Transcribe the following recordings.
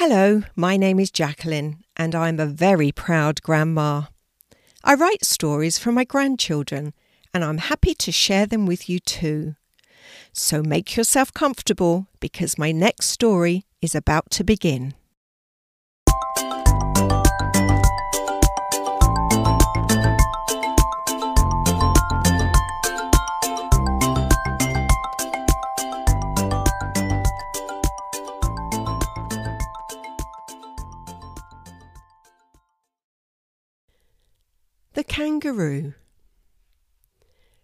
Hello, my name is Jacqueline, and I'm a very proud grandma. I write stories for my grandchildren, and I'm happy to share them with you too. So make yourself comfortable because my next story is about to begin. Kangaroo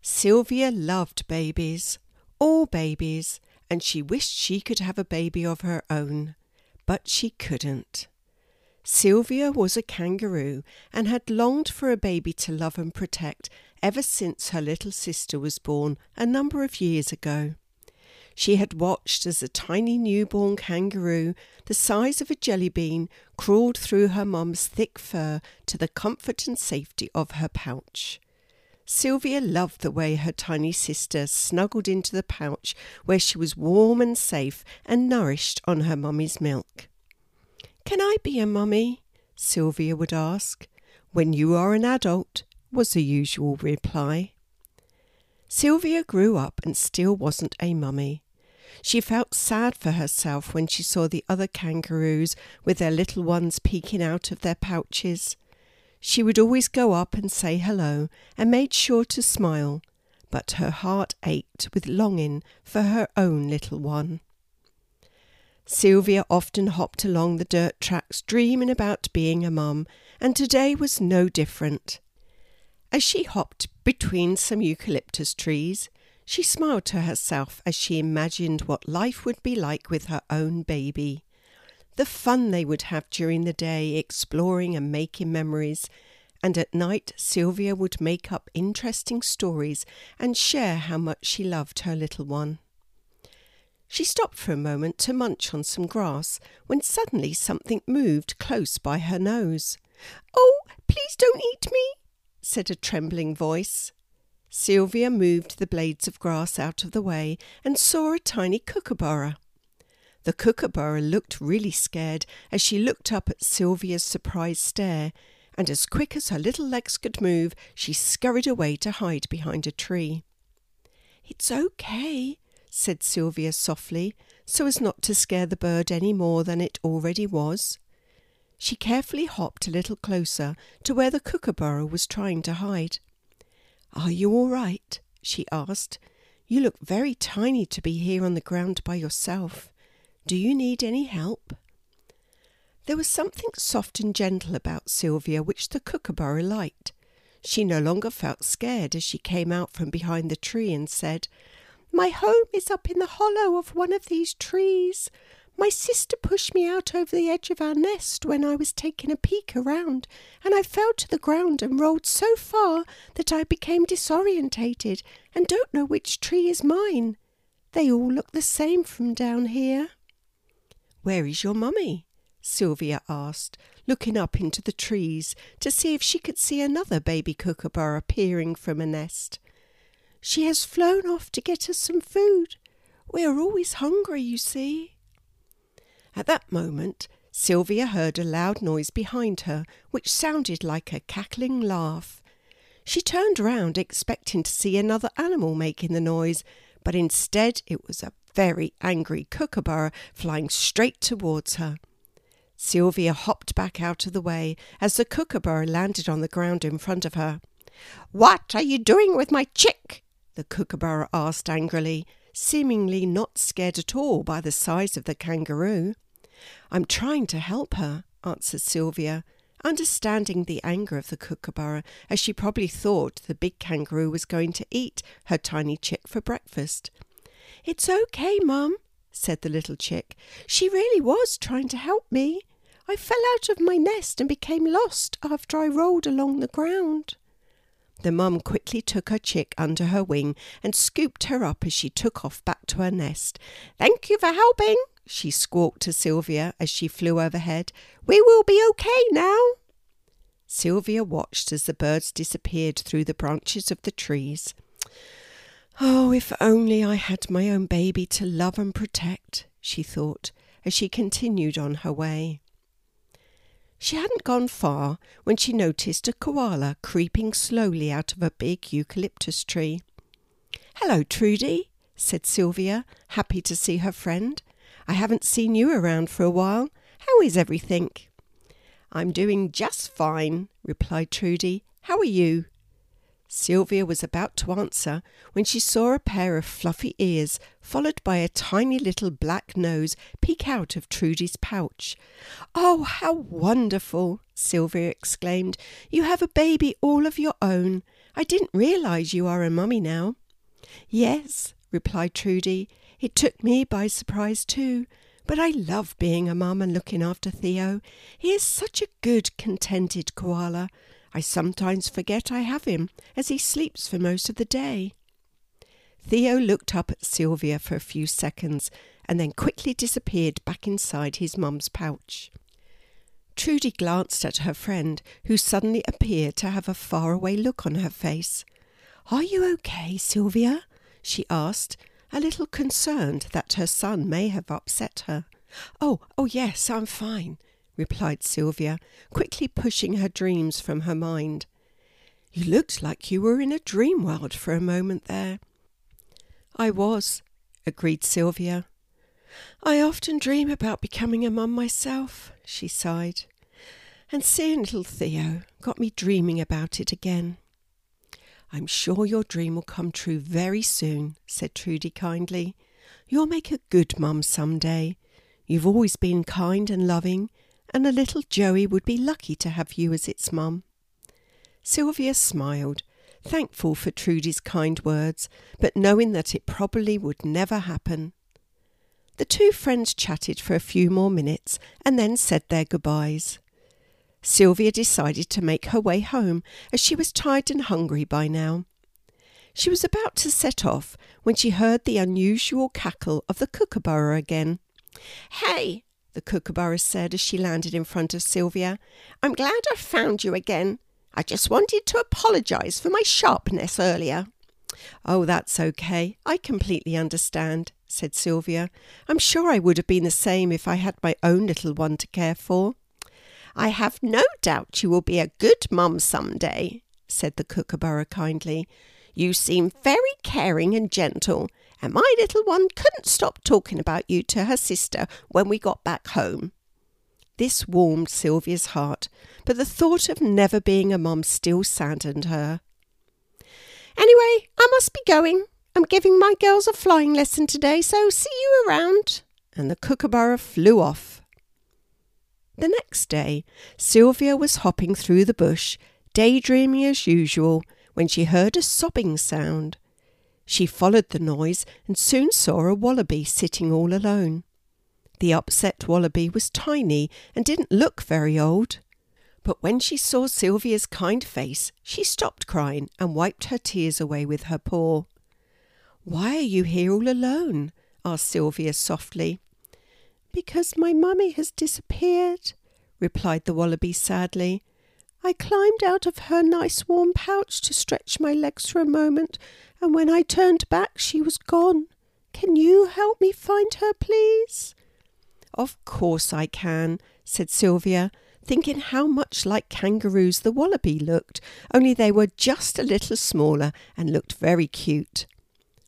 Sylvia loved babies, all babies, and she wished she could have a baby of her own, but she couldn't. Sylvia was a kangaroo and had longed for a baby to love and protect ever since her little sister was born a number of years ago. She had watched as a tiny newborn kangaroo, the size of a jelly bean, crawled through her mum's thick fur to the comfort and safety of her pouch. Sylvia loved the way her tiny sister snuggled into the pouch where she was warm and safe and nourished on her mummy's milk. Can I be a mummy? Sylvia would ask. When you are an adult, was the usual reply. Sylvia grew up and still wasn't a mummy. She felt sad for herself when she saw the other kangaroos with their little ones peeking out of their pouches. She would always go up and say hello and made sure to smile, but her heart ached with longing for her own little one. Sylvia often hopped along the dirt tracks dreaming about being a mum, and today was no different. As she hopped between some eucalyptus trees, she smiled to herself as she imagined what life would be like with her own baby. The fun they would have during the day, exploring and making memories, and at night Sylvia would make up interesting stories and share how much she loved her little one. She stopped for a moment to munch on some grass when suddenly something moved close by her nose. Oh, please don't eat me, said a trembling voice. Sylvia moved the blades of grass out of the way and saw a tiny kookaburra. The kookaburra looked really scared as she looked up at Sylvia's surprised stare, and as quick as her little legs could move, she scurried away to hide behind a tree. It's okay, said Sylvia softly, so as not to scare the bird any more than it already was. She carefully hopped a little closer to where the kookaburra was trying to hide. Are you all right? she asked. You look very tiny to be here on the ground by yourself. Do you need any help? There was something soft and gentle about Sylvia which the kookaburra liked. She no longer felt scared as she came out from behind the tree and said, My home is up in the hollow of one of these trees. My sister pushed me out over the edge of our nest when I was taking a peek around, and I fell to the ground and rolled so far that I became disorientated and don't know which tree is mine. They all look the same from down here. Where is your mummy? Sylvia asked, looking up into the trees to see if she could see another baby kookaburra peering from a nest. She has flown off to get us some food. We are always hungry, you see. At that moment, Sylvia heard a loud noise behind her, which sounded like a cackling laugh. She turned round, expecting to see another animal making the noise, but instead it was a very angry kookaburra flying straight towards her. Sylvia hopped back out of the way as the kookaburra landed on the ground in front of her. What are you doing with my chick? the kookaburra asked angrily, seemingly not scared at all by the size of the kangaroo. I'm trying to help her, answered Sylvia, understanding the anger of the kookaburra, as she probably thought the big kangaroo was going to eat her tiny chick for breakfast. It's okay, Mum, said the little chick. She really was trying to help me. I fell out of my nest and became lost after I rolled along the ground. The mum quickly took her chick under her wing and scooped her up as she took off back to her nest. Thank you for helping, she squawked to Sylvia as she flew overhead. We will be okay now. Sylvia watched as the birds disappeared through the branches of the trees. Oh, if only I had my own baby to love and protect, she thought, as she continued on her way. She hadn't gone far when she noticed a koala creeping slowly out of a big eucalyptus tree. Hello, Trudy, said Sylvia, happy to see her friend. I haven't seen you around for a while. How is everything? I'm doing just fine, replied Trudy. How are you? Sylvia was about to answer when she saw a pair of fluffy ears, followed by a tiny little black nose, peek out of Trudy's pouch. Oh, how wonderful! Sylvia exclaimed. You have a baby all of your own. I didn't realize you are a mummy now. Yes, replied Trudy. It took me by surprise too. But I love being a mum and looking after Theo. He is such a good, contented koala. I sometimes forget I have him, as he sleeps for most of the day. Theo looked up at Sylvia for a few seconds and then quickly disappeared back inside his mum's pouch. Trudy glanced at her friend, who suddenly appeared to have a faraway look on her face. Are you okay, Sylvia? she asked, a little concerned that her son may have upset her. Oh, oh yes, I'm fine, replied Sylvia, quickly pushing her dreams from her mind. You looked like you were in a dream world for a moment there. I was, agreed Sylvia. I often dream about becoming a mum myself, she sighed. And seeing little Theo got me dreaming about it again. I'm sure your dream will come true very soon, said Trudy kindly. You'll make a good mum some day. You've always been kind and loving, and a little Joey would be lucky to have you as its mum. Sylvia smiled, thankful for Trudy's kind words, but knowing that it probably would never happen. The two friends chatted for a few more minutes and then said their goodbyes. Sylvia decided to make her way home as she was tired and hungry by now. She was about to set off when she heard the unusual cackle of the kookaburra again. Hey, the kookaburra said as she landed in front of Sylvia. I'm glad I found you again. I just wanted to apologize for my sharpness earlier. Oh, that's okay. I completely understand, said Sylvia. I'm sure I would have been the same if I had my own little one to care for. I have no doubt you will be a good mum some day, said the kookaburra kindly. You seem very caring and gentle, and my little one couldn't stop talking about you to her sister when we got back home. This warmed Sylvia's heart, but the thought of never being a mum still saddened her. Anyway, I must be going. I'm giving my girls a flying lesson today, so see you around. And the kookaburra flew off. The next day, Sylvia was hopping through the bush, daydreaming as usual, when she heard a sobbing sound. She followed the noise and soon saw a wallaby sitting all alone. The upset wallaby was tiny and didn't look very old. But when she saw Sylvia's kind face, she stopped crying and wiped her tears away with her paw. Why are you here all alone? asked Sylvia softly. Because my mummy has disappeared, replied the wallaby sadly. I climbed out of her nice warm pouch to stretch my legs for a moment, and when I turned back, she was gone. Can you help me find her, please? Of course I can, said Sylvia, thinking how much like kangaroos the wallaby looked, only they were just a little smaller and looked very cute.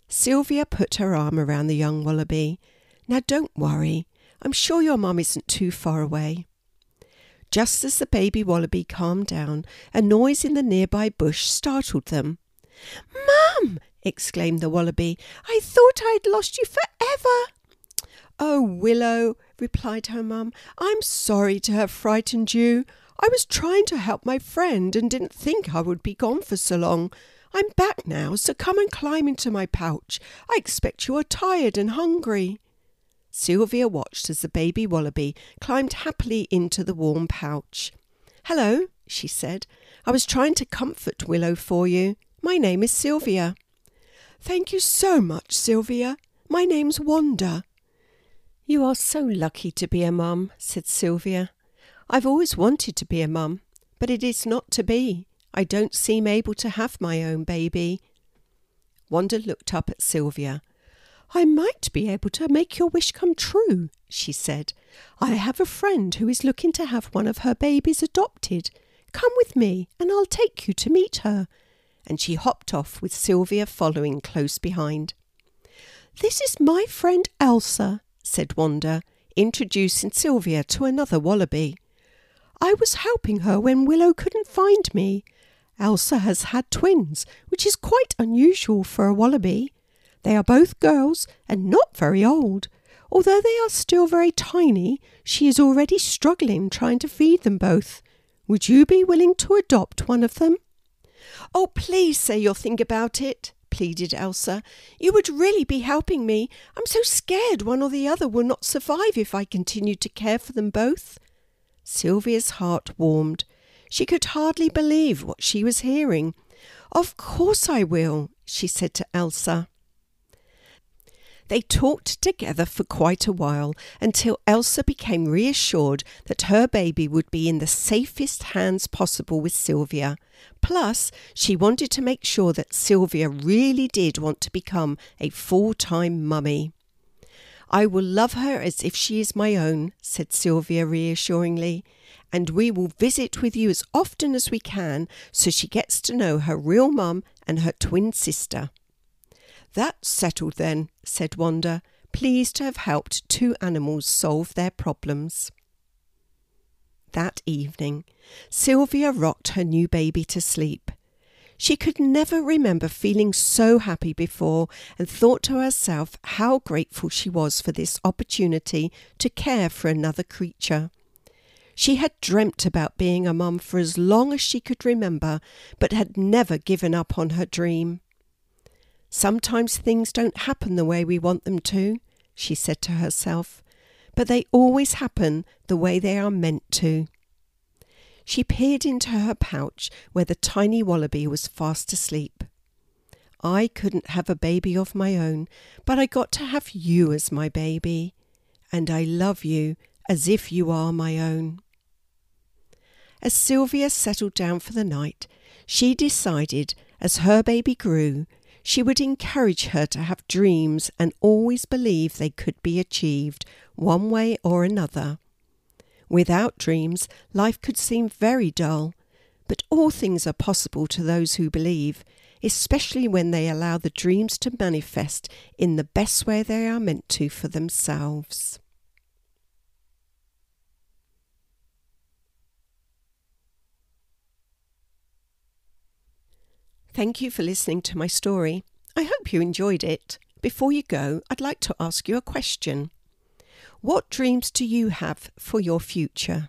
Sylvia put her arm around the young wallaby. Now don't worry. I'm sure your mum isn't too far away. Just as the baby wallaby calmed down, a noise in the nearby bush startled them. Mum! exclaimed the wallaby. I thought I'd lost you forever. Oh, Willow, replied her mum, I'm sorry to have frightened you. I was trying to help my friend and didn't think I would be gone for so long. I'm back now, so come and climb into my pouch. I expect you are tired and hungry. Sylvia watched as the baby wallaby climbed happily into the warm pouch. Hello, she said. I was trying to comfort Willow for you. My name is Sylvia. Thank you so much, Sylvia. My name's Wanda. You are so lucky to be a mum, said Sylvia. I've always wanted to be a mum, but it is not to be. I don't seem able to have my own baby. Wanda looked up at Sylvia. I might be able to make your wish come true, she said. I have a friend who is looking to have one of her babies adopted. Come with me, and I'll take you to meet her. And she hopped off with Sylvia following close behind. This is my friend Elsa, said Wanda, introducing Sylvia to another wallaby. I was helping her when Willow couldn't find me. Elsa has had twins, which is quite unusual for a wallaby. They are both girls and not very old. Although they are still very tiny, she is already struggling trying to feed them both. Would you be willing to adopt one of them? Oh, please say you'll think about it, pleaded Elsa. You would really be helping me. I'm so scared one or the other will not survive if I continue to care for them both. Sylvia's heart warmed. She could hardly believe what she was hearing. Of course I will, she said to Elsa. They talked together for quite a while until Elsa became reassured that her baby would be in the safest hands possible with Sylvia. Plus, she wanted to make sure that Sylvia really did want to become a full time mummy. I will love her as if she is my own, said Sylvia reassuringly, and we will visit with you as often as we can so she gets to know her real mum and her twin sister. That's settled then, said Wanda, pleased to have helped two animals solve their problems. That evening, Sylvia rocked her new baby to sleep. She could never remember feeling so happy before and thought to herself how grateful she was for this opportunity to care for another creature. She had dreamt about being a mum for as long as she could remember, but had never given up on her dream. Sometimes things don't happen the way we want them to, she said to herself, but they always happen the way they are meant to. She peered into her pouch where the tiny wallaby was fast asleep. I couldn't have a baby of my own, but I got to have you as my baby, and I love you as if you are my own. As Sylvia settled down for the night, she decided as her baby grew she would encourage her to have dreams and always believe they could be achieved one way or another. Without dreams, life could seem very dull, but all things are possible to those who believe, especially when they allow the dreams to manifest in the best way they are meant to for themselves. Thank you for listening to my story. I hope you enjoyed it. Before you go, I'd like to ask you a question. What dreams do you have for your future?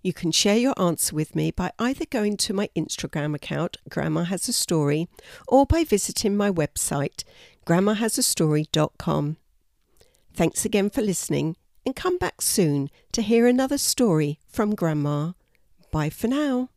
You can share your answer with me by either going to my Instagram account, Grandma Has a Story, or by visiting my website, grandmahasastory.com. Thanks again for listening, and come back soon to hear another story from Grandma. Bye for now.